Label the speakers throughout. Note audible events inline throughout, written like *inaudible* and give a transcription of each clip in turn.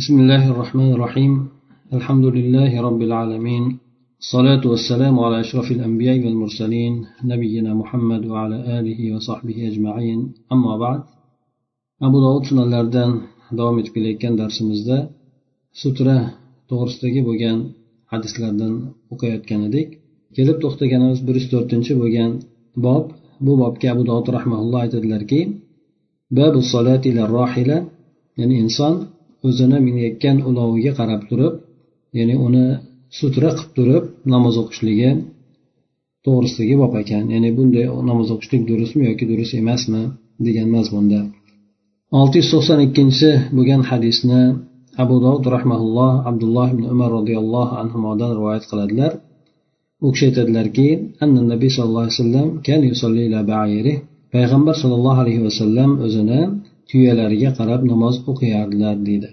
Speaker 1: بسم الله الرحمن الرحيم الحمد لله رب العالمين الصلاة والسلام على أشرف الأنبياء والمرسلين نبينا محمد وعلى آله وصحبه أجمعين أما بعد أبو داود sunanlardan davom etib kelayotgan darsimizda sutra to'g'risidagi bo'lgan hadislardan o'qiyotgan edik kelib to'xtaganimiz bir yuz to'rtinchi bo'lgan bob bu bobga abu dovud rahmaulloh aytadilarki babu solati rohila ya'ni inson o'zini minayotgan uloviga qarab turib ya'ni uni sutra qilib turib namoz o'qishligi to'g'risidagi bob ekan. Ya'ni bunday namoz o'qishlik durustmi yoki durust emasmi degan mazmunda. olti yuz to'qson ikkinchi bo'lgan hadisni abu dovud rahmaulloh abdulloh ibn umar roziyallohu anhudan rivoyat qiladilar. U kishi aytadilarki nabiy sallallohu alayhi vasallam payg'ambar sollallohu alayhi vasallam o'zini tuyalariga qarab namoz o'qiyardilar deydi.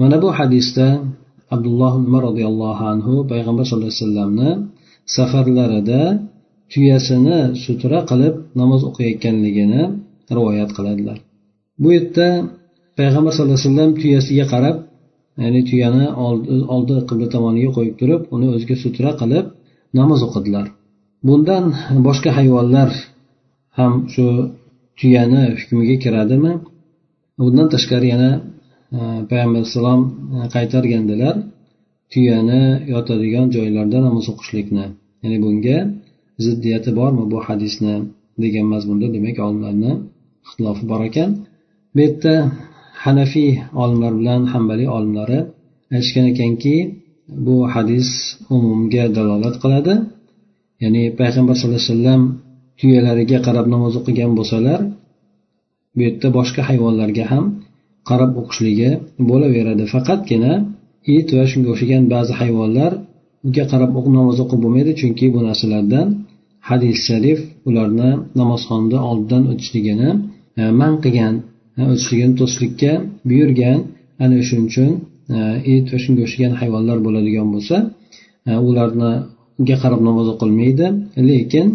Speaker 1: Mana bu hadisda abdulloh umar roziyallohu anhu payg'ambar sallallohu alayhi vasallamni safarlarida tuyasini sutra qilib namoz o'qiyotganligini rivoyat qiladilar. Bu yerda payg'ambar sallallohu alayhi vasallam tuyasiga qarab ya'ni tuyani oldi qibla tomoniga qo'yib turib uni o'ziga sutra qilib namoz o'qidilar. Bundan boshqa hayvonlar ham shu tuyani hukmiga kiradimi? Bundan tashqari yana e, payg'ambar alayhissalom e, qaytargandilar tuyani yotadigan joylarda namoz o'qishlikni. Ya'ni bunga ziddiyati bormi bu hadisni degan mazmunda demak olimlarni ixtilofi bor ekan. Bu yerda hanafiy olimlar bilan hambaliy olimlari aytishgan ekanki bu hadis umumga dalolat qiladi. Ya'ni payg'ambar sallallohu alayhi vasallam tuyalariga qarab namoz o'qigan bo'lsalar bu yerda boshqa hayvonlarga ham qarab o'qishligi bo'laveradi. Faqatgina it va shunga o'xshagan ba'zi hayvonlar unga qarab namoz o'qib bo'lmaydi chunki bu narsalardan hadis sharif ularni namozxonni oldidan o'tishligini e, man qilgan e, o'tishligini to'sishlikka buyurgan ana shuning uchun e, it va shunga o'xshagan hayvonlar bo'ladigan bo'lsa ularni unga qarab namoz o'qilmaydi. Lekin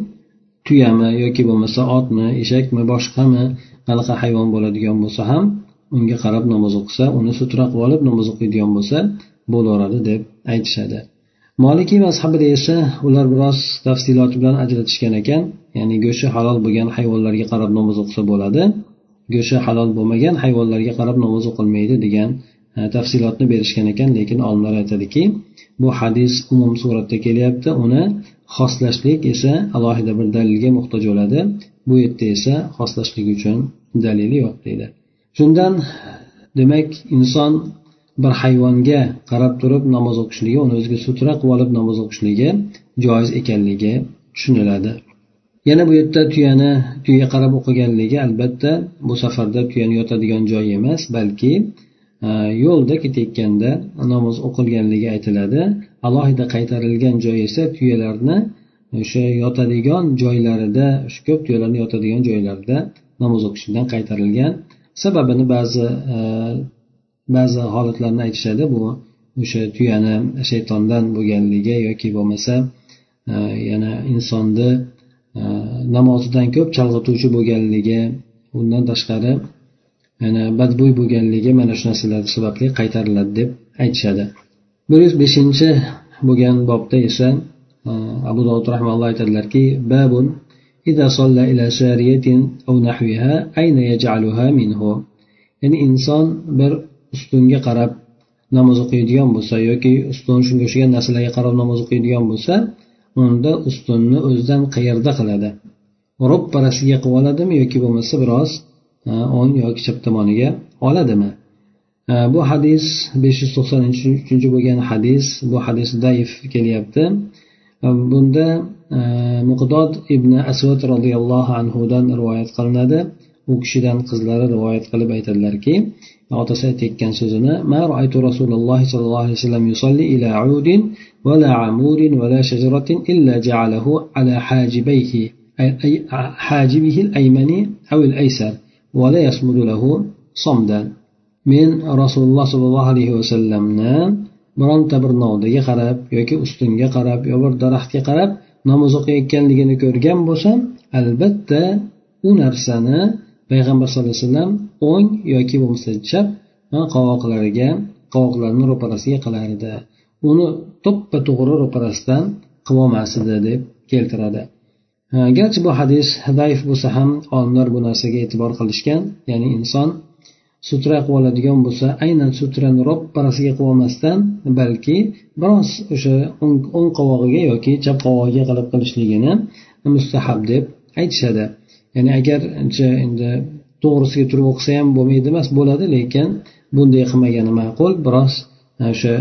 Speaker 1: tuyami yoki bo'lmasa otmi eshakmi boshqami qanaqa hayvon bo'ladigan bo'lsa ham unga qarab namoz o'qisa uni sutra qilib olib namoz o'qiydigan bo'lsa bo'laveradi deb aytishadi. Molikiy mazhabida esa ular biroz tafsiloti bilan ajratishgan ekan ya'ni go'shti halol bo'lgan hayvonlarga qarab namoz o'qisa bo'ladi go'shti halol bo'lmagan hayvonlarga qarab namoz o'qilmaydi degan e, tafsilotni berishgan ekan lekin olimlar aytadiki bu hadis umum suratda kelyapti uni xoslashlik esa alohida bir dalilga muhtoj bo'ladi. Bu yerda esa xoslashlik uchun dalili yo'q deydi. Shundan demak inson bir hayvonga qarab turib namoz o'qishligi uni o'ziga sutra qilib olib namoz o'qishligi joiz ekanligi tushuniladi. Yana bu yerda tuyani tuyaga qarab o'qiganligi albatta bu safarda tuyani yotadigan joy emas balki e, yo'lda ketayotganda namoz o'qilganligi aytiladi. Alohida qaytarilgan joy esa tuyalarni o'sha yotadigan joylarida shu ko'p tuyalarni yotadigan joylarida namoz o'qishdan qaytarilgan. Sababini ba'zi e, ba'zi holatlarni aytishadi. Bu o'sha tuyani shaytondan bo'lganligi yoki bo'lmasa e, yana insonni e, namozidan ko'p chalg'ituvchi bo'lganligi undan tashqari yana badbo'y bo'lganligi mana shu narsalar sababli qaytariladi deb aytishadi. Bir yuz beshinchi bo'lgan bobda esa e, abu dovud rahmalloh aytadilarki babun إذا صلى إلى سارية أو نحوها أين يجعلها منه ya'ni inson bir ustunga qarab namoz o'qiydigan bo'lsa yoki ustun shunga o'xshagan narsalarga qarab namoz o'qiydigan bo'lsa unda ustunni o'zidan qayerda qiladi ro'pparasiga qilib oladimi yoki bo'lmasa biroz o'ng yoki chap tomoniga oladimi bu hadis besh yuz to'qson uchinchi bo'lgan hadis bu hadis zaif kelyapti bunda e, muqdod ibn asvad roziyallohu anhudan rivoyat qilinadi u kishidan qizlari rivoyat qilib aytadilarki otasi aytayotgan so'zini ma roaytu rasululloh sollallohu alayhi vasallam yusolli ila udin ولا عمود ولا شجرة إلا جعله على حاجبيه أي حاجبه الأيمن أو الأيسر ولا يصمد له صمدا men rasululloh sollallohu alayhi vasallamni bironta bir novdaga qarab yoki ustunga qarab yo bir daraxtga qarab namoz o'qiyotganligini ko'rgan bo'lsam albatta u narsani payg'ambar sallallohu alayhi vasallam o'ng yoki bo'lmasa chap qovoqlariga qovoqlarini ro'parasiga qilar edi uni to'ppa to'g'ri ro'parasidan qilolmas edi deb keltiradi. Garchi bu hadis zaif bo'lsa ham olimlar bu narsaga e'tibor qilishgan ya'ni inson sutra qilib oladigan bo'lsa aynan sutrani ro'parasiga qilib olmasdan balki biroz o'sha o'ng qovog'iga yoki chap qovog'iga qilib qilishligini mustahab deb aytishadi. Ya'ni agar endi to'g'risiga turib o'qisa ham bo'lmaydi emas bo'ladi lekin bunday qilmagani ma'qul. Biroz e, o'sha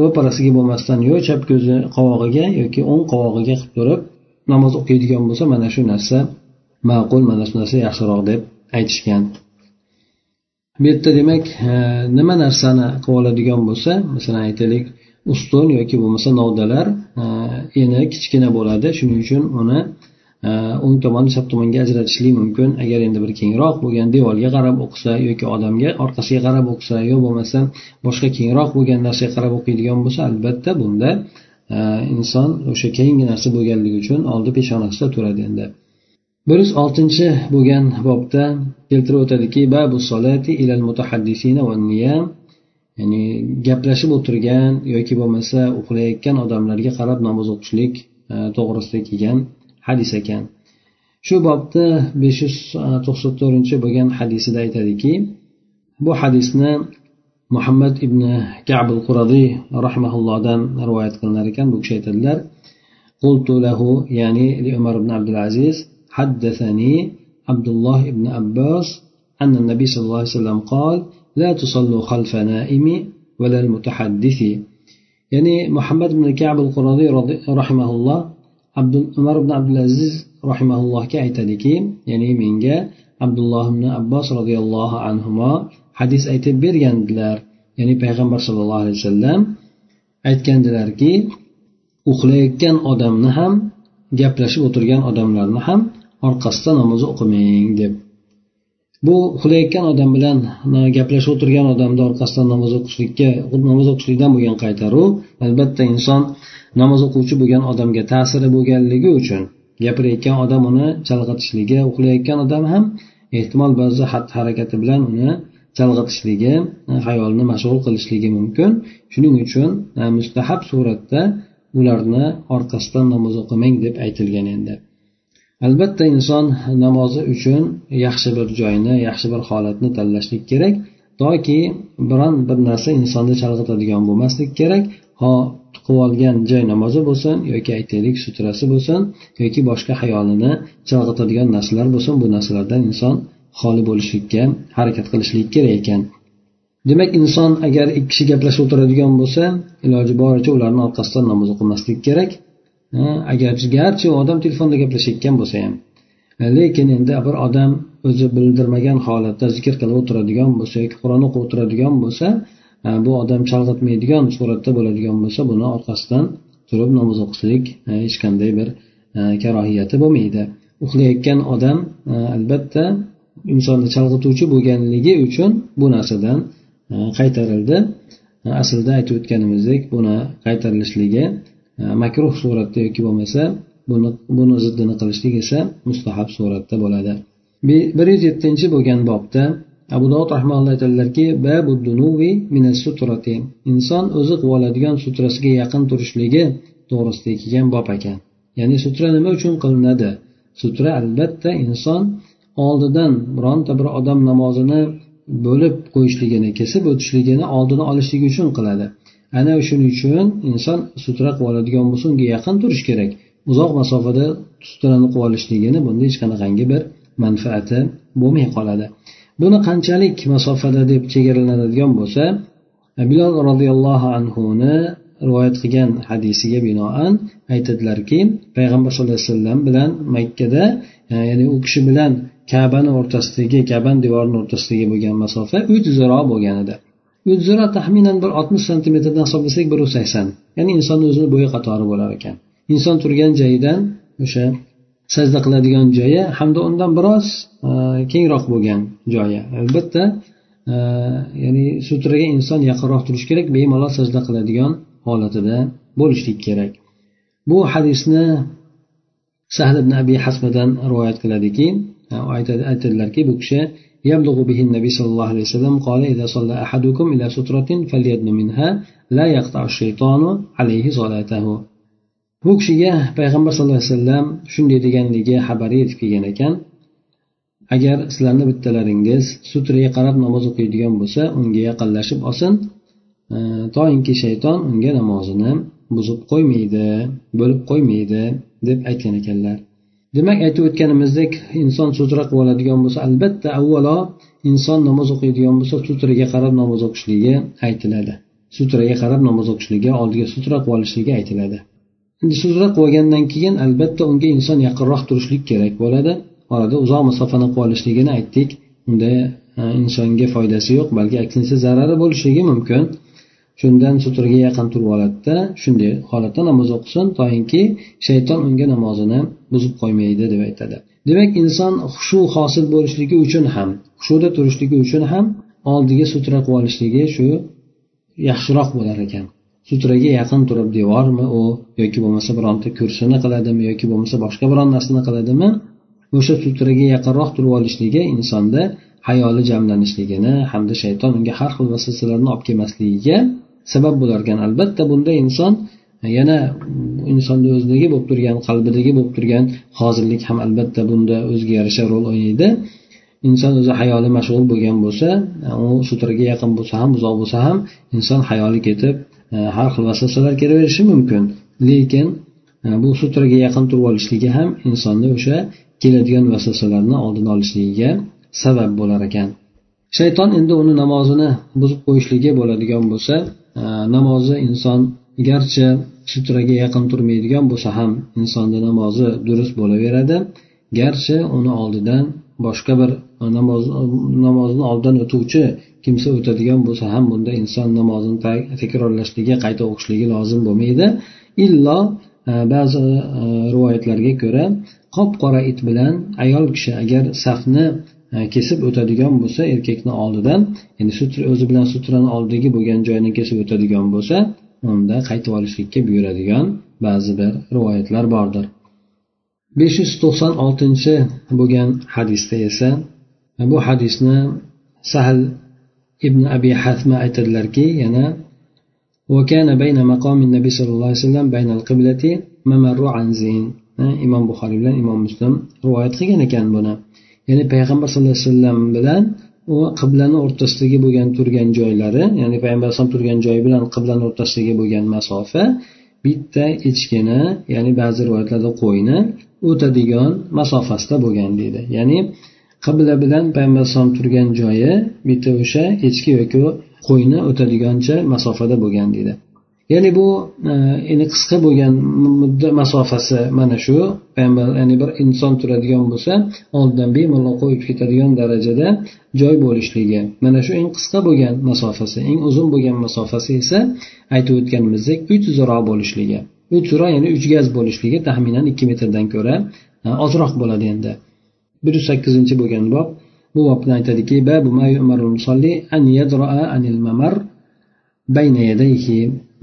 Speaker 1: ro'parasiga bo'lmasdan yo chap ko'zi qovog'iga yoki o'ng qovog'iga qilib turib namoz o'qiydigan bo'lsa mana shu narsa ma'qul mana shu narsa yaxshiroq deb aytishgan. Bu yerda demak e, nima narsani qilib oladigan bo'lsa masalan aytaylik ustun yoki bo'lmasa novdalar e, eni kichkina bo'ladi. Shuning uchun uni e, o'ng tomon chap tomonga ajratishlik mumkin. Agar endi bir kengroq bo'lgan devorga qarab o'qisa yoki odamga orqasiga qarab o'qisa yo bo'lmasa boshqa kengroq bo'lgan narsaga qarab o'qiydigan bo'lsa albatta bunda inson o'sha keyingi narsa bo'lganligi uchun oldi peshonasida turadi endi. bir yuz oltinchi bo'lgan bobda keltirib o'tadiki babu solati ilal mutahaddisina va niyam. Ya'ni gaplashib o'tirgan yoki bo'lmasa uxlayotgan odamlarga qarab namoz o'qishlik e, to'g'risida kelgan hadis ekan. Shu bobda besh yuz to'qson to'rtinchi bo'lgan hadisida aytadiki bu hadisni muhammad ibn kabul quradiy rahmaullohdan rivoyat qilinar ekan. Bu kishi aytadilar qultu lahu ya'ni umar ibn abdulaziz حدثني عبد الله بن عباس أن النبي صلى الله عليه وسلم قال لا تصلوا خلف نائم ولا المتحدث. يعني محمد بن كعب القرظي رحمه الله عبد عمر بن عبد العزيز رحمه الله كأيتدكي يعني من جاء عبد الله بن عباس رضي الله عنهما حديث أيتب برياندلر يعني پیغمبر صلى الله عليه وسلم aytgandilarki uxlayotgan odamni ham gaplashib o'tirgan odamlarni ham orqasida namoz o'qimang deb. Bu uxlayotgan odam bilan gaplashib o'tirgan odamni orqasidan namoz o'qishlikka namoz o'qishlikdan bo'lgan qaytaruv albatta inson namoz o'quvchi bo'lgan odamga ta'siri bo'lganligi uchun gapirayotgan odam uni chalg'itishligi uxlayotgan odam ham ehtimol ba'zi xatti harakati bilan uni chalg'itishligi e, hayolni mashg'ul qilishligi mumkin. Shuning uchun e, mustahab suratda ularni orqasidan namoz o'qimang deb aytilgan endi albatta inson namozi uchun yaxshi bir joyni yaxshi bir holatni tanlashlik kerak. Toki biron bir narsa insonni chalg'itadigan bo'lmaslik kerak. Ho qilib olgan joy namozi bo'lsin yoki aytaylik sutrasi bo'lsin yoki boshqa hayolini chalg'itadigan narsalar bo'lsin bu narsalardan inson xoli bo'lishlikka harakat qilishlik kerak ekan. Demak inson agar ikki kishi gaplashib o'tiradigan bo'lsa iloji boricha ularni orqasidan namoz o'qimaslik kerak. Agar garchi u odam telefonda gaplashayotgan bo'lsa ham. Lekin endi bir odam o'zi bildirmagan holatda zikr qilib o'tiradigan bo'lsa yoki qur'on o'qib o'tiradigan bo'lsa bu odam chalg'itmaydigan suratda bo'ladigan bo'lsa buni orqasidan turib namoz o'qishlik hech qanday bir karohiyati bo'lmaydi. Uxlayotgan odam albatta insonni chalg'ituvchi bo'lganligi uchun bu narsadan qaytarildi. Aslida aytib o'tganimizdek buni qaytarilishligi Э, makruh suratda yoki bo'lmasa buni buni ziddini qilishlik esa mustahab suratda bo'ladi. Bir yuz yettinchi bo'lgan bobda abu dovud rahmaulloh aytadilarki inson o'zi qilib oladigan sutrasiga yaqin turishligi to'g'risida kelgan bob ekan. Ya'ni sutra nima uchun qilinadi? Sutra albatta inson oldidan bironta bir odam namozini bo'lib qo'yishligini kesib o'tishligini oldini olishligi uchun qiladi. Ana shuning uchun inson sutra qilib oladigan bo'lsa unga yaqin turish kerak. Uzoq masofada sutrani qilib olishligini bunda hech qanaqangi bir manfaati bo'lmay qoladi. Buni qanchalik masofada deb chegaralanadigan bo'lsa bilol roziyallohu anhuni rivoyat qilgan hadisiga binoan aytadilarki payg'ambar sallallohu alayhi vasallam bilan makkada e, ya'ni u kishi bilan kabani o'rtasidagi kaban devorini o'rtasidagi bo'lgan masofa uch ziro bo'lgan edi. Taxminan bir oltmish santimetrdan hisoblasak bir yuz sakson. Ya'ni insonni o'zini bo'yi qatori bo'lar ekan. Inson turgan joyidan o'sha sajda qiladigan joyi hamda undan biroz e, kengroq bo'lgan joyi. Albatta e, ya'ni sutraga inson yaqinroq turishi kerak bemalol sajda qiladigan holatida bo'lishlik kerak. Bu hadisni sahl ibn abi hasmadan rivoyat qiladiki e, aytadilarki bu kishi يبلغ به النبي صلى الله عليه وسلم قال إذا صلى أحدكم إلى سترة فليدن منها لا يقطع الشيطان عليه صلاته bu kishiga payg'ambar sallallohu alayhi vasallam shunday deganligi xabari yetib kelgan ekan agar sizlarni bittalaringiz sutraga qarab namoz o'qiydigan bo'lsa unga yaqinlashib olsin e, toinki shayton unga namozini buzib qo'ymaydi bo'lib qo'ymaydi deb aytgan ekanlar Demak aytib o'tganimizdek inson sutra qilib oladigan bo'lsa albatta avvalo inson namoz o'qiydigan bo'lsa sutraga qarab namoz o'qishligi aytiladi. Sutraga qarab namoz o'qishligi oldiga sutra qilib olishligi aytiladi. Endi sutra qilib olgandan keyin albatta unga inson yaqinroq turishlik kerak bo'ladi. Orada uzoq masofani qilib olishligini aytdik. Unda e, insonga foydasi yo'q balki aksincha zarari bo'lishligi mumkin. Shundan sutraga yaqin turib oladida shunday holatda namoz o'qisin toinki shayton unga namozini buzib qo'ymaydi deb aytadi. Demak inson hushu hosil bo'lishligi uchun ham hushuda turishligi uchun ham oldiga sutra qilib olishligi shu yaxshiroq bo'lar ekan. Sutraga yaqin turib devormi u yoki bo'lmasa bironta kursini qiladimi yoki bo'lmasa boshqa biron narsani qiladimi o'sha sutraga yaqinroq turib olishligi insonda hayoli jamlanishligini hamda shayton unga har xil vasvasalarni olib kelmasligiga sabab bo'larkan albatta bunda inson yana insonni o'zligi bo'lib turgan qalbidagi bo'lib turgan hozirlik ham albatta bunda o'ziga yarasha rol o'ynaydi. Inson o'zi hayoli mashg'ul bo'lgan bo'lsa u sutraga yaqin bo'lsa ham uzoq bo'lsa ham inson hayoli ketib e, har xil vasvasalar kelaverishi mumkin. Lekin e, bu sutraga yaqin turib olishligi ham insonni o'sha keladigan vasvasalarni oldini olishligiga sabab bo'lar ekan. Shayton endi uni namozini buzib qo'yishligi bo'ladigan bo'lsa Э, namozi inson garchi sutraga yaqin turmaydigan bo'lsa ham insonni namozi durust bo'laveradi. Garchi uni oldidan boshqa bir e, namoz e, namozni oldidan o'tuvchi kimsa o'tadigan bo'lsa ham bunda inson namozini takrorlashligi qayta o'qishligi lozim bo'lmaydi. Illo e, ba'zi rivoyatlarga ko'ra qop qora it bilan ayol kishi agar safni kesib o'tadigan bo'lsa erkakni oldidan ya'ni sutra o'zi bilan sutrani oldidagi bo'lgan joyini kesib o'tadigan bo'lsa unda qaytib olishlikka buyuradigan ba'zi bir rivoyatlar bordir besh yuz to'qson oltinchi bo'lgan hadisda esa bu hadisni sahl ibn abi hatma aytadilarki yana وكان بين مقام النبي صلى الله عليه وسلم بين القبلة ممر عن زين imom buxoriy bilan imom muslim rivoyat qilgan ekan buni ya'ni payg'ambar sallallohu alayhi vasallam bilan u qiblani o'rtasidagi bo'lgan turgan joylari ya'ni payg'ambar alayhisalom turgan joyi bilan qiblani o'rtasidagi bo'lgan masofa bitta echkini ya'ni ba'zi rivoyatlarda qo'yni o'tadigan masofasida bo'lgan deydi. Ya'ni qibla bilan payg'ambar alayhisalom turgan joyi bitta o'sha echki yoki qo'yni o'tadigancha masofada bo'lgan deydi. Ya'ni bu endi qisqa bo'lgan mudda masofasi mana shu. Payg'ambar ya'ni bir inson turadigan bo'lsa oldidan bemalol qo'yib ketadigan darajada joy bo'lishligi. Mana shu eng qisqa bo'lgan masofasi eng uzun bo'lgan masofasi esa aytib o'tganimizdek uch ziro bo'lishligi. Uch ziro ya'ni uch gaz bo'lishligi taxminan ikki metrdan ko'ra e, ozroq bo'ladi endi. Bir yuz sakkizinchi bo'lgan bob bu bobda aytadiki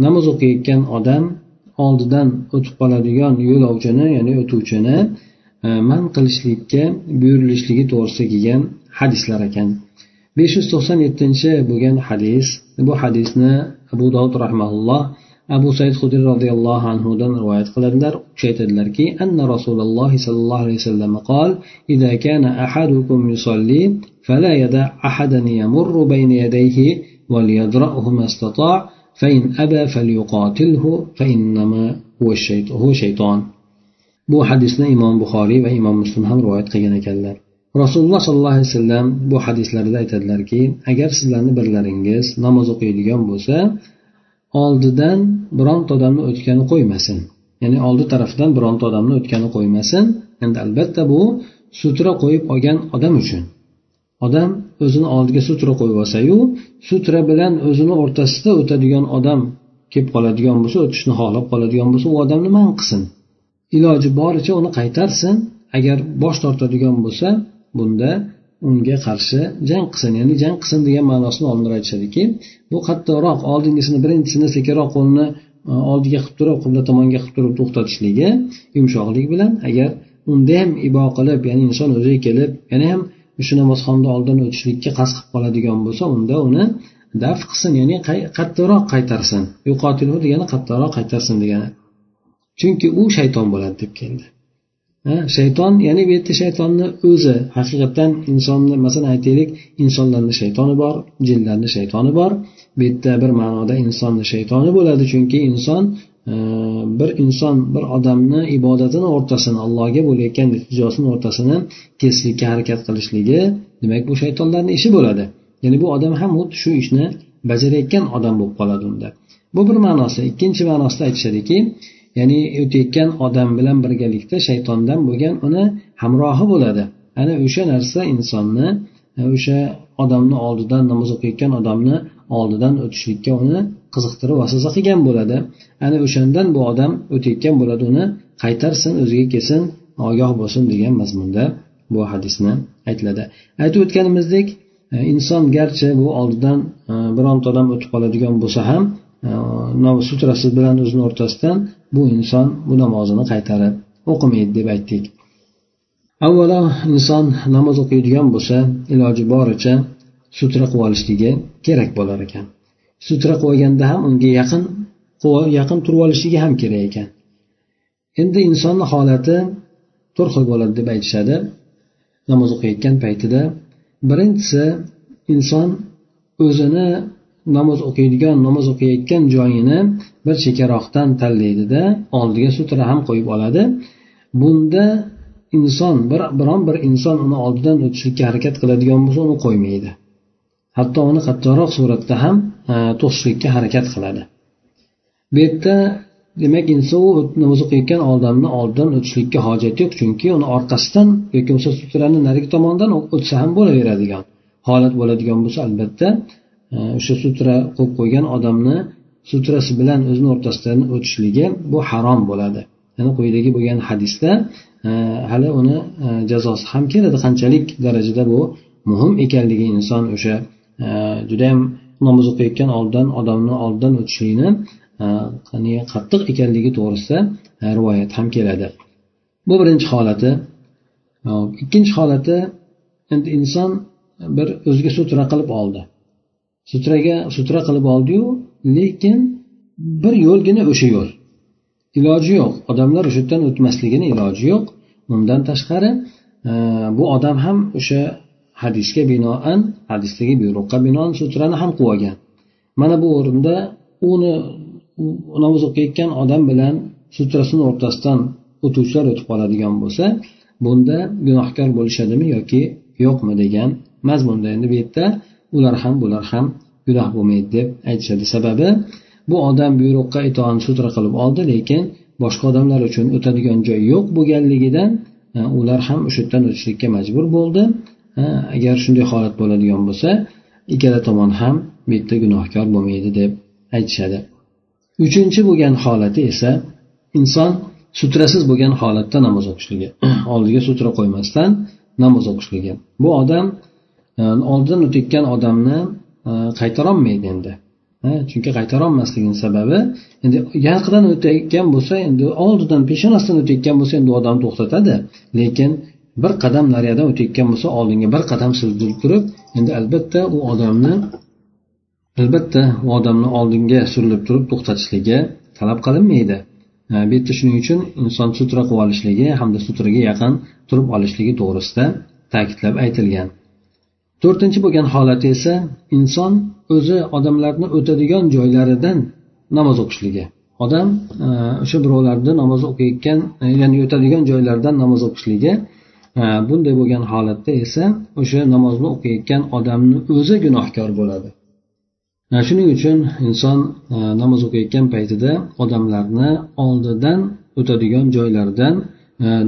Speaker 1: namoz o'qiyotgan odam oldidan o'tib qoladigan yo'lovchini ya'ni o'tuvchini e, man qilishlikka buyurilishligi to'g'risida kelgan hadislar ekan besh yuz to'qson yettinchi bo'lgan hadis bu hadisni abu dovud rahmaulloh abu said hudriy roziyallohu anhudan rivoyat qiladilar u kishi aytadilarki anna rasululloh sollallohu alayhi vasallam قال إذا كان أحدكم يصلي فلا يدع أحدا يمر بين يديه وليدرأه ما استطاع فإن أبى فليقاتله فإنما هو الشيطان هو شيطان bu hadisni imom buxoriy va imom muslim ham rivoyat qilgan ekanlar rasululloh sollallohu alayhi vasallam bu hadislarida aytadilarki agar sizlarni birlaringiz namoz o'qiydigan bo'lsa oldidan bironta odamni o'tgani qo'ymasin ya'ni oldi tarafdan bironta odamni o'tgani qo'ymasin endi albatta bu sutra qo'yib olgan odam uchun Odam o'zini oldiga sutra qo'yib olsayu sutra bilan o'zini o'rtasida o'tadigan odam kelib qoladigan bo'lsa o'tishni xohlab qoladigan bo'lsa u odamni man qilsin. Iloji boricha uni qaytarsin. Agar bosh tortadigan bo'lsa bunda unga qarshi jang qilsin. Ya'ni jang qilsin degan ma'nosini olimlar aytishadiki bu qattiqroq oldingisini birinchisini sekinroq qo'lni e, oldiga qilib turib qibla tomonga qilib turib to'xtatishligi yumshoqlik bilan agar unda ham ibo qilib ya'ni inson o'ziga kelib yana ham o'sha namozxonni oldidan o'tishlikka qasd qilib qoladigan bo'lsa unda uni daf qilsin ya'ni qattiqroq qaytarsin. Degani qattiqroq qaytarsin degani. Chunki u shayton bo'ladi deb keldi. Shayton ya'ni bu yerda shaytonni o'zi haqiqatdan insonni masalan aytaylik insonlarni shaytoni bor jinlarni shaytoni bor. Bu yerda bir ma'noda insonni shaytoni bo'ladi chunki inson bir inson bir odamni ibodatini o'rtasini allohga bo'layotgan iltijosini o'rtasini kesishlikka harakat qilishligi demak bu shaytonlarni ishi bo'ladi. Ya'ni bu odam ham xuddi shu ishni bajarayotgan odam bo'lib qoladi unda. Bu bir ma'nosi. Ikkinchi ma'nosida aytishadiki ya'ni o'tayotgan odam bilan birgalikda shaytondan bo'lgan uni hamrohi bo'ladi. Ana o'sha narsa insonni o'sha odamni oldidan namoz o'qiyotgan odamni oldidan o'tishlikka uni qiziqtirib vasvasa qilgan bo'ladi. Ana o'shandan bu odam o'tayotgan bo'ladi uni qaytarsin o'ziga kelsin ogoh bo'lsin degan mazmunda bu hadisni aytiladi. Aytib o'tganimizdek e, inson garchi bu oldidan e, bironta odam o'tib qoladigan bo'lsa ham e, sutrasi bilan o'zini o'rtasidan bu inson bu namozini qaytarib o'qimaydi deb aytdik. Avvalo inson namoz o'qiydigan bo'lsa iloji boricha sutra qilib olishligi kerak bo'lar ekan. Sutra qo'yganda ham unga yaqin yaqin turib olishligi ham kerak ekan. Endi insonni holati to'rt xil bo'ladi deb aytishadi. Namoz o'qiyotgan paytida birinchisi inson o'zini namoz o'qiydigan namoz o'qiyotgan joyini bir chekkaroqdan tanlaydida oldiga sutra ham qo'yib oladi. Bunda inson bir biron bir inson uni oldidan o'tishlikka harakat qiladigan bo'lsa uni qo'ymaydi. Hatto uni qattiqroq suratda ham to'sishlikka harakat qiladi. Bu yerda demak inson u namoz o'qiyotgan odamni oldidan o'tishlikka hojat yo'q chunki uni orqasidan yoki bo'lmasa sutrani narigi tomonidan o'tsa ham bo'laveradigan holat bo'ladigan bo'lsa albatta o'sha sutra qo'yib qo'ygan odamni sutrasi bilan o'zini o'rtasidan o'tishligi bu harom bo'ladi. Ya'ni quyidagi bo'lgan hadisda hali uni jazosi ham keladi qanchalik darajada bu muhim ekanligi inson o'sha judayam namoz o'qiyotgan oldidan odamni oldidan o'tishlikni e, qattiq ekanligi to'g'risida e, rivoyat ham keladi. Bu birinchi holati. E, ikkinchi holati endi inson bir o'ziga sutra qilib oldi. Sutraga sutra qilib oldiyu lekin bir yo'lgina o'sha yo'l. Iloji yo'q. Odamlar o'sha yerdan o'tmasligini iloji yo'q. Undan tashqari e, bu odam ham o'sha hadisga binoan hadisdagi buyruqqa binoan sutrani ham qilib olgan. Mana bu o'rinda uni namoz o'qiyotgan odam bilan sutrasini o'rtasidan o'tuvchilar o'tib qoladigan bo'lsa bunda gunohkor bo'lishadimi yoki yo'qmi degan mazmunda endi bu yerda ular ham bular ham gunoh bo'lmaydi deb aytishadi. Sababi bu odam buyruqqa itoat sutra qilib oldi lekin boshqa odamlar uchun o'tadigan joy yo'q bo'lganligidan e, ular ham o'sha yerdan o'tishlikka majbur bo'ldi. Agar shunday holat bo'ladigan bo'lsa ikkala tomon ham bu yerda gunohkor bo'lmaydi deb aytishadi. Uchinchi bo'lgan holati esa inson sutrasiz bo'lgan holatda namoz o'qishligi. *clears throat* Oldiga sutra qo'ymasdan namoz o'qishligi. Bu odam e, oldin o'tayotgan odamni e, qaytarolmaydi endi. Chunki qaytarolmasligini sababi endi yaqindan o'tayotgan bo'lsa endi oldidan peshonasidan o'tayotgan bo'lsa endi u odamni to'xtatadi. Lekin bir qadam nariyadan o'tayotgan bo'lsa oldinga bir qadam sildirib turib endi albatta u odamni albatta u odamni oldinga surilib turib to'xtatishligi talab qilinmaydi. E, bu yerda shuning uchun inson sutra qilib olishligi hamda sutraga yaqin turib olishligi to'g'risida ta'kidlab aytilgan. To'rtinchi bo'lgan holati esa inson o'zi odamlarni o'tadigan joylaridan namoz o'qishligi. Odam e, o'sha birovlarni namoz o'qiyotgan e, ya'ni o'tadigan joylardan namoz o'qishligi e, bunday bo'lgan holatda esa o'sha namozni o'qiyotgan odamni o'zi gunohkor bo'ladi. Shuning uchun inson namoz o'qiyotgan paytida odamlarni oldidan o'tadigan joylardan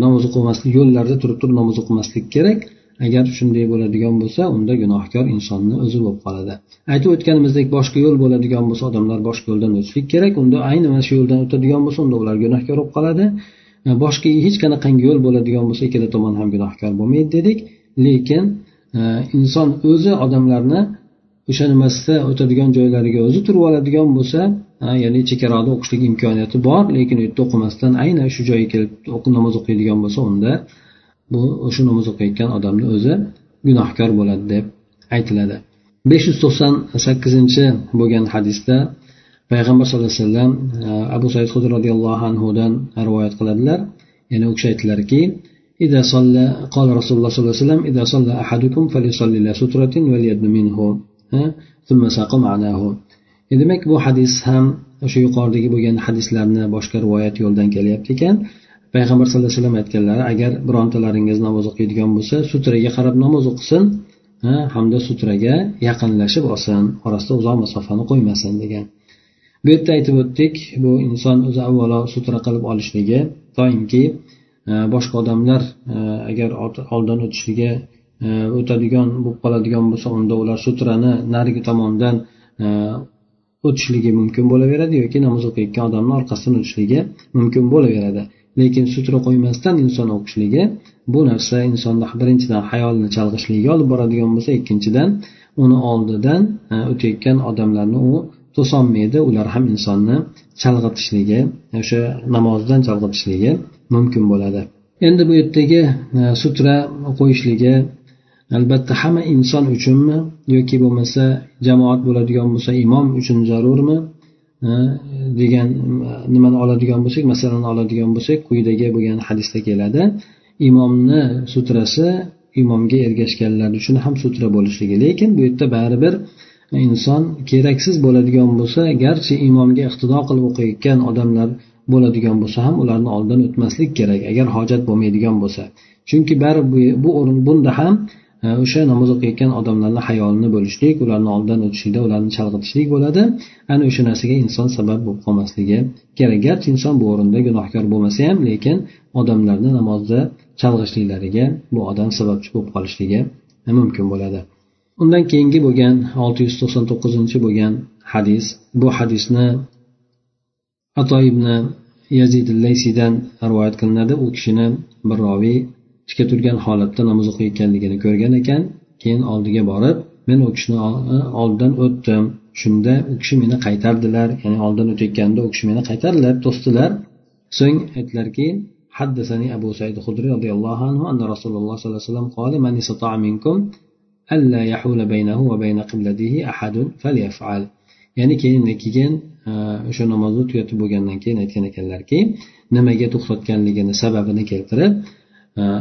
Speaker 1: namoz o'qimaslik yo'llarda turib turib namoz o'qimaslik kerak. Agar shunday bo'ladigan bo'lsa unda gunohkor insonni o'zi bo'lib qoladi. Aytib o'tganimizdek boshqa yo'l bo'ladigan bo'lsa odamlar boshqa yo'ldan o'tishlik kerak. Unda ayni mana shu yo'ldan o'tadigan bo'lsa unda ular gunohkor bo'lib qoladi. Boshqa hech qanaqangi yo'l bo'ladigan bo'lsa ikkala tomon ham gunohkor bo'lmaydi dedik. Lekin e, inson o'zi odamlarni o'sha nimasida o'tadigan joylariga o'zi turib oladigan bo'lsa ya'ni chekkaroqda o'qishlik imkoniyati bor lekin u yerda o'qimasdan aynan shu joyga kelib namoz o'qiydigan bo'lsa unda bu o'sha namoz o'qiyotgan odamni o'zi gunohkor bo'ladi deb aytiladi. Besh yuz to'qson sakkizinchi bo'lgan hadisda payg'ambar sallallohu alayhi vasallam e, abu said hudr roziyallohu anhudan rivoyat qiladilar ya'ni u kishi aytdilarki إذا صلى قال رسول الله صلى الله عليه وسلم إذا صلى أحدكم فليصلي إلى سترة وليد منه ثم ساق معناه demak bu hadis ham o'sha yuqoridagi bo'lgan hadislarni boshqa rivoyat yo'ldan kelyapti ekan payg'ambar sallallohu alayhi vasallam aytganlari agar birontalaringiz namoz o'qiydigan bo'lsa sutraga qarab namoz o'qisin hamda sutraga yaqinlashib olsin orasida uzoq masofani qo'ymasin degan Bu yerda aytib o'tdik bu inson o'zi avvalo sutra qilib olishligi toinki e, boshqa odamlar e, agar oldidan o'tishligi e, o'tadigan bo'lib qoladigan bo'lsa unda ular sutrani narigi tomondan o'tishligi mumkin bo'laveradi yoki namoz o'qiyotgan odamni orqasidan o'tishligi mumkin bo'laveradi. Lekin sutra qo'ymasdan inson o'qishligi bu narsa insonni birinchidan hayolni chalg'ishligiga olib boradigan bo'lsa ikkinchidan uni oldidan o'tayotgan odamlarni u to'solmaydi ular ham insonni chalg'itishligi o'sha namozdan chalg'itishligi mumkin bo'ladi. Endi bu yerdagi e, sutra qo'yishligi albatta hamma inson uchunmi yoki bo'lmasa jamoat bo'ladigan bo'lsa imom uchun zarurmi? E, degan e, nimani oladigan bo'lsak masalani oladigan bo'lsak quyidagi bo'lgan hadisda keladi. Imomni sutrasi imomga ergashganlar uchun ham sutra bo'lishligi. Lekin bu yerda baribir inson keraksiz bo'ladigan bo'lsa garchi imomga iqtido qilib o'qiyotgan odamlar bo'ladigan bo'lsa ham ularni oldidan o'tmaslik kerak agar hojat bo'lmaydigan bo'lsa. Chunki bari bu o'rin bunda ham e, o'sha namoz o'qiyotgan odamlarni hayolini bo'lishlik ularni oldidan o'tishlikda ularni chalg'itishlik bo'ladi. Ana o'sha narsaga inson sabab bo'lib qolmasligi kerak. Garchi inson bu o'rinda gunohkor bo'lmasa ham lekin odamlarni namozda chalg'ishliklariga bu odam sababchi bo'lib qolishligi mumkin bo'ladi. undan keyingi bo'lgan olti yuz to'qson to'qqizinchi bo'lgan hadis bu hadisni ato ibn yazid laysiydan rivoyat qilinadi u kishini bir roviy tikka turgan holatda namoz o'qiyotganligini ko'rgan ekan keyin oldiga borib men u kishini oldidan o'tdim shunda u kishi meni qaytardilar ya'ni oldin o'tayotganda u kishi meni qaytardilar to'sdilar so'ng aytdilarki حدثني أبو سعيد الخدري رضي الله عنه أن رسول الله صلى الله عليه وسلم قال من استطاع منكم alla yahula baynahu va bayna qiblatihi ahadun falyafal ya'ni keyin keyin o'sha namozni tugatib bo'lgandan keyin aytgan ekanlarki nimaga to'xtatganligini sababini keltirib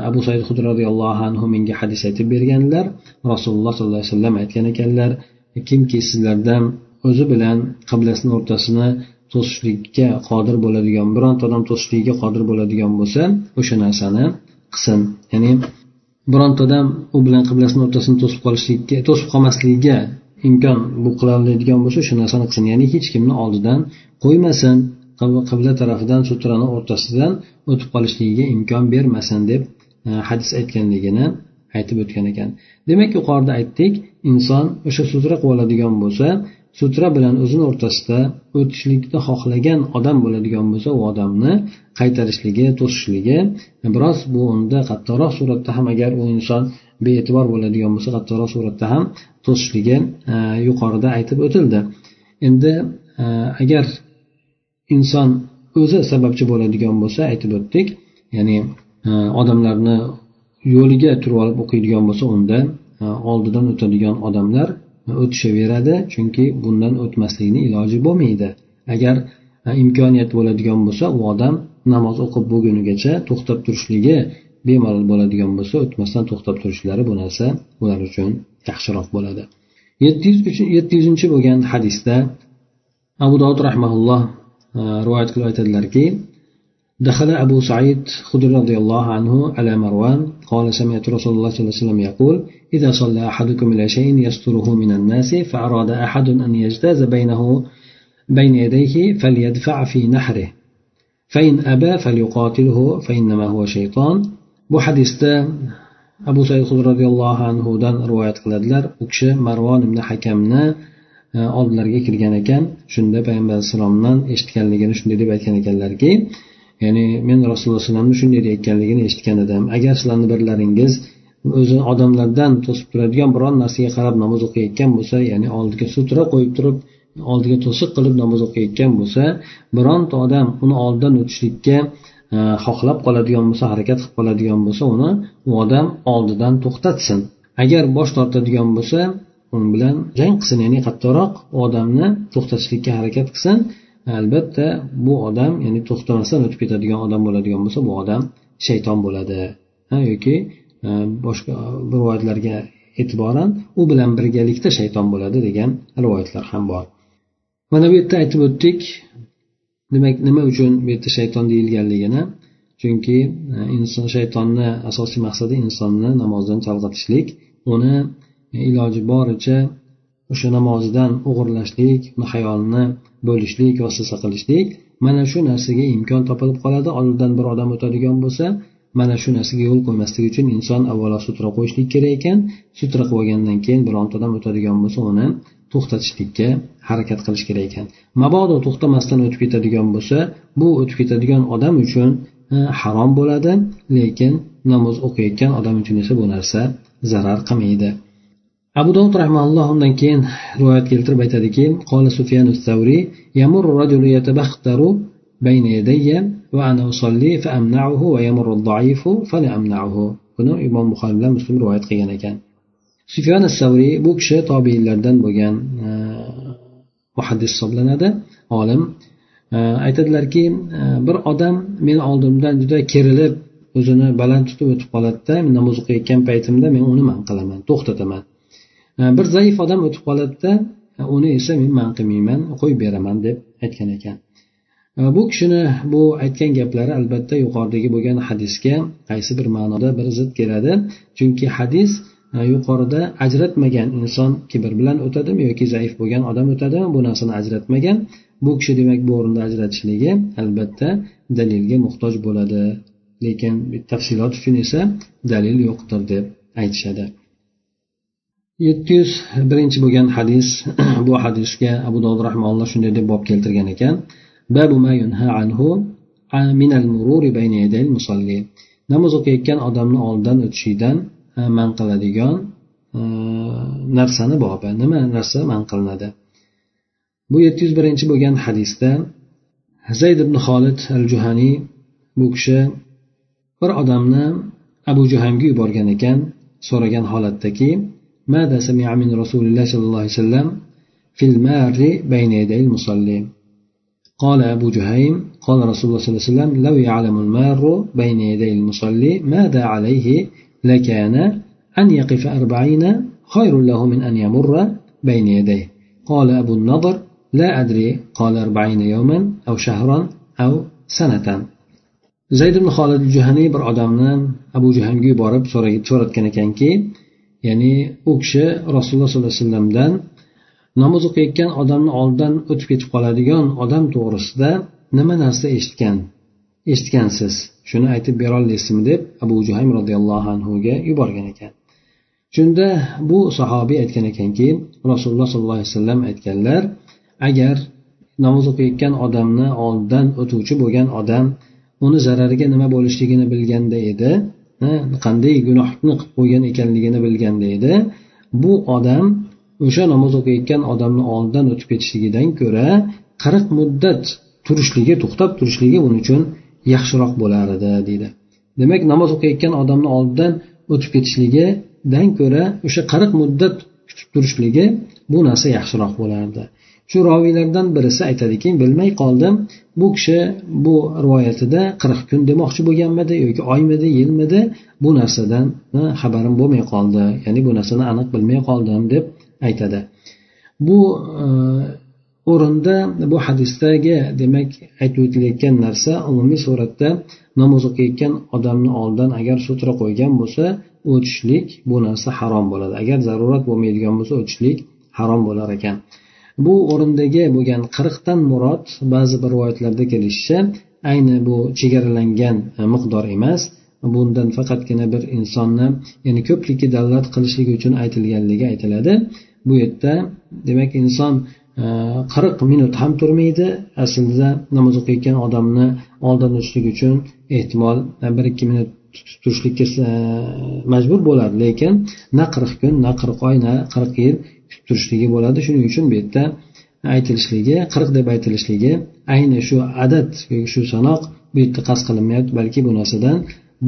Speaker 1: abu said hud roziyallohu anhu menga hadis aytib berganlar rasululloh sollallohu alayhi vasallam aytgan ekanlar kimki sizlardan o'zi bilan qiblasini o'rtasini to'sishlikka qodir bo'ladigan bironta odam to'sishligiga qodir bo'ladigan bo'lsa o'sha narsani qilsin ya'ni bironta odam u bilan qiblasini o'rtasini to'sib qolishlikka to'sib qolmasligiga imkon bu qiloladigan bo'lsa shu narsani qilsin. Ya'ni hech kimni oldidan qo'ymasin qibla tarafidan sutrani o'rtasidan o'tib qolishligiga imkon bermasin deb e, hadis aytganligini aytib o'tgan ekan. Demak yuqorida aytdik inson o'sha sutra qilib oladigan bo'lsa sutra bilan o'zini o'rtasida o'tishlikni xohlagan odam bo'ladigan bo'lsa u odamni qaytarishligi to'sishligi biroz bu unda qattiqroq suratda ham agar u inson bee'tibor bo'ladigan bo'lsa qattiqroq suratda ham to'sishligi e, yuqorida aytib o'tildi. Endi e, agar inson o'zi sababchi bo'ladigan bo'lsa aytib o'tdik ya'ni e, odamlarni yo'liga turib olib o'qiydigan bo'lsa unda oldidan o'tadigan odamlar o'tishaveradi chunki bundan o'tmaslikni iloji bo'lmaydi agar imkoniyat bo'ladigan bo'lsa u odam namoz o'qib bo'lgunigacha to'xtab turishligi bemalol bo'ladigan bo'lsa o'tmasdan to'xtab turishlari bu narsa ular uchun yaxshiroq bo'ladi yetti yuzinchi bo'lgan hadisda abu dovud rahmaulloh e, rivoyat qilib aytadilarki دخل أبو سعيد خدري رضي الله عنه على مروان قال سمعت رسول الله صلى الله عليه وسلم يقول إذا صلى أحدكم إلى شيء يستره من الناس فأراد أحد أن يجتاز بينه بين يديه فليدفع في نحره فإن أبى فليقاتله فإنما هو شيطان bu hadisda abu said roziyallohu anhudan rivoyat qiladilar u kishi marvon ibn hakamni e, oldilariga kirgan ekan shunda payg'ambar alayhissalomdan eshitganligini shunday deb aytgan ekanlarki ya'ni men rasululloh alayhivasallamni shunday deyayotganligini eshitgan edim. Agar sizlarni birlaringiz o'zi odamlardan to'sib turadigan biron narsaga qarab namoz o'qiyotgan bo'lsa ya'ni oldiga sutra qo'yib turib oldiga to'siq qilib namoz o'qiyotgan bo'lsa bironta odam uni oldidan o'tishlikka e, xohlab qoladigan bo'lsa harakat qilib qoladigan bo'lsa uni u odam oldidan to'xtatsin. Agar bosh tortadigan bo'lsa u bilan jang qilsin ya'ni qattiqroq odamni to'xtatishlikka harakat qilsin. Albatta bu odam ya'ni to'xtamasdan o'tib ketadigan odam bo'ladigan bo'lsa bu odam shayton bo'ladi. Yoki e, boshqa rivoyatlarga e'tiboran u bilan birgalikda shayton bo'ladi degan rivoyatlar ham bor. Mana bu yerda aytib o'tdik demak nima uchun bu yerda shayton deyilganligini. Chunki e, inson shaytonni asosiy maqsadi insonni namozdan chalg'itishlik. Uni e, iloji boricha o'sha namozidan o'g'irlashlik uni bo'lishlik vasvasa qilishlik mana shu narsaga imkon topilib qoladi. Oldidan bir odam o'tadigan bo'lsa mana shu narsaga yo'l qo'ymaslik uchun inson avvalo sutra qo'yishlik kerak ekan. Sutra qo'ygandan keyin bironta odam o'tadigan bo'lsa uni to'xtatishlikka harakat qilish kerak ekan. Mabodo to'xtamasdan o'tib ketadigan bo'lsa bu o'tib ketadigan odam uchun e, harom bo'ladi lekin namoz o'qiyotgan odam uchun esa bu narsa zarar qilmaydi. abu dovud rahmaulloh undan keyin rivoyat keltirib aytadiki qola sufyan savriy يمر الرجل يتبختر بين يدي وأنا أصلي فأمنعه ويمر الضعيف فلا أمنعه buni imom buxoriy bilan muslim rivoyat qilgan ekan sufyon savriy bu kishi tobiinlardan bo'lgan muhaddis hisoblanadi olim aytadilarki bir odam meni oldimdan juda kerilib o'zini baland tutib o'tib qoladida namoz o'qiyotgan paytimda men uni man qilaman to'xtataman E, bir zaif odam o'tib qoladida e, uni esa men man qilmayman qo'yib beraman deb aytgan ekan. E, bu kishini bu aytgan gaplari albatta yuqoridagi bo'lgan hadisga qaysi bir ma'noda bir zid keladi. Chunki hadis yuqorida ajratmagan inson kibr bilan o'tadimi yoki zaif bo'lgan odam o'tadimi bu narsani ajratmagan. Bu kishi demak bu o'rinda ajratishligi albatta dalilga muhtoj bo'ladi. Lekin tafsilot uchun esa dalil yo'qdir deb aytishadi. Yetti yuz birinchi bo'lgan hadis *clears throat* bu hadisga abu dovud rahmaulloh shunday deb bob keltirgan ekan. Namoz o'qiyotgan odamni oldidan o'tishidan man qiladigan narsani bobi nima narsa man qilinadi. Bu yetti yuz birinchi bo'lgan hadisda zayd ibn xolid al juhaniy bu kishi bir odamni abu juhamga yuborgan ekan so'ragan holatdaki ماذا سمع من رسول الله صلى الله عليه وسلم في المار بين يدي المصلي قال أبو جهيم قال رسول الله صلى الله عليه وسلم لو يعلم المار بين يدي المصلي ماذا عليه لكان أن يقف أربعين خير له من أن يمر بين يديه. قال أبو النضر لا أدري قال أربعين يوما أو شهرا أو سنة. zayd ibn xolid juhaniy bir abu juhamga yuborib so'ratgan ekanki ya'ni u kishi rasululloh sollallohu alayhi vasallamdan namoz o'qiyotgan odamni oldidan o'tib ketib qoladigan odam to'g'risida nima narsa eshitgan? Eshitgansiz. Shuni aytib berolaysizmi deb abu juhaym roziyallohu anhuga yuborgan ekan. Shunda bu sahobiy aytgan ekanki rasululloh sollallohu alayhi vasallam aytganlar agar namoz o'qiyotgan odamni oldidan o'tuvchi bo'lgan odam uni zarariga nima bo'lishligini bilganda edi qanday gunohni qilib qo'ygan ekanligini bilganda edi bu odam o'sha namoz o'qiyotgan odamni oldidan o'tib ketishligidan ko'ra qirq muddat turishligi to'xtab turishligi uning uchun yaxshiroq bo'lar edi deydi. Demak namoz o'qiyotgan odamni oldidan o'tib ketishligidan ko'ra o'sha qirq muddat kutib turishligi bu narsa yaxshiroq bo'lardi. Shu roviylardan birisi aytadiki bilmay qoldim. Bu kishi bu rivoyatida qirq kun demoqchi bo'lganmidi yoki oymidi yilmidi? Bu narsadan xabarim bo'lmay qoldi. Ya'ni bu narsani aniq bilmay qoldim deb aytadi. Bu e, o'rinda bu hadisdagi demak aytib o'tilayotgan narsa umumiy suratda namoz o'qiyotgan odamni oldidan agar sutra qo'ygan bo'lsa o'tishlik bu narsa harom bo'ladi. Agar zarurat bo'lmaydigan bo'lsa o'tishlik harom bo'lar ekan. Bu o'rindagi bo'lgan qirqdan murod ba'zi bir rivoyatlarda kelishicha ayni bu chegaralangan e, miqdor emas. Bundan faqatgina bir insonni ya'ni ko'plikka dalolat qilishligi uchun aytilganligi aytiladi. Bu yerda demak inson e, qirq minut ham turmaydi aslida namoz o'qiyotgan odamni oldini o'tishlik uchun ehtimol e, bir ikki minut turishlikka e, majbur bo'ladi. Lekin na qirq kun na qirq oy na qirq yil kutib turishligi bo'ladi. Shuning uchun bu yerda aytilishligi qirq deb aytilishligi ayni shu adad yoki shu sanoq bu yerda qasd qilinmayapti. Balki bu narsadan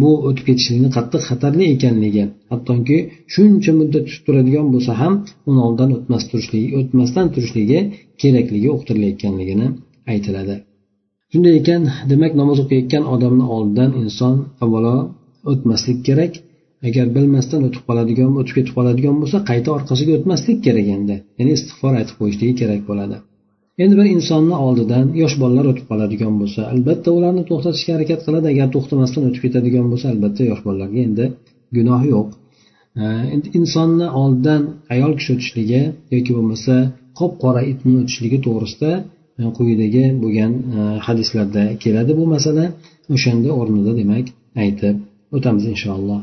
Speaker 1: bu o'tib ketishlikni qattiq xatarli ekanligi hattoki shuncha muddat tutib turadigan bo'lsa ham uni oldidan o'tmas turishligi o'tmasdan turishligi kerakligi uqtirilayotganligini aytiladi. Shunday ekan demak namoz o'qiyotgan odamni oldidan inson avvalo o'tmaslik kerak. Agar bilmasdan o'tib qoladigan o'tib ketib qoladigan bo'lsa qayta orqasiga o'tmaslik kerak endi. Ya'ni istig'for aytib qo'yishligi kerak bo'ladi. Endi bir insonni oldidan yosh bolalar o'tib qoladigan bo'lsa albatta ularni to'xtatishga harakat qiladi. Agar to'xtamasdan o'tib ketadigan bo'lsa albatta yosh bolalarga endi gunoh yo'q. Endi insonni oldidan ayol kishi o'tishligi yoki bo'lmasa qop qora itni o'tishligi to'g'risida e, quyidagi bo'lgan e, hadislarda keladi bu masala. O'shanda o'rnida demak aytib o'tamiz inshaalloh.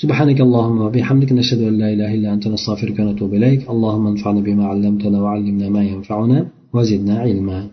Speaker 1: سبحانك اللهم وبحمدك نشهد أن لا إله إلا أنت نستغفرك ونتوب إليك. اللهم انفعنا بما علمتنا وعلمنا ما ينفعنا وزدنا علما.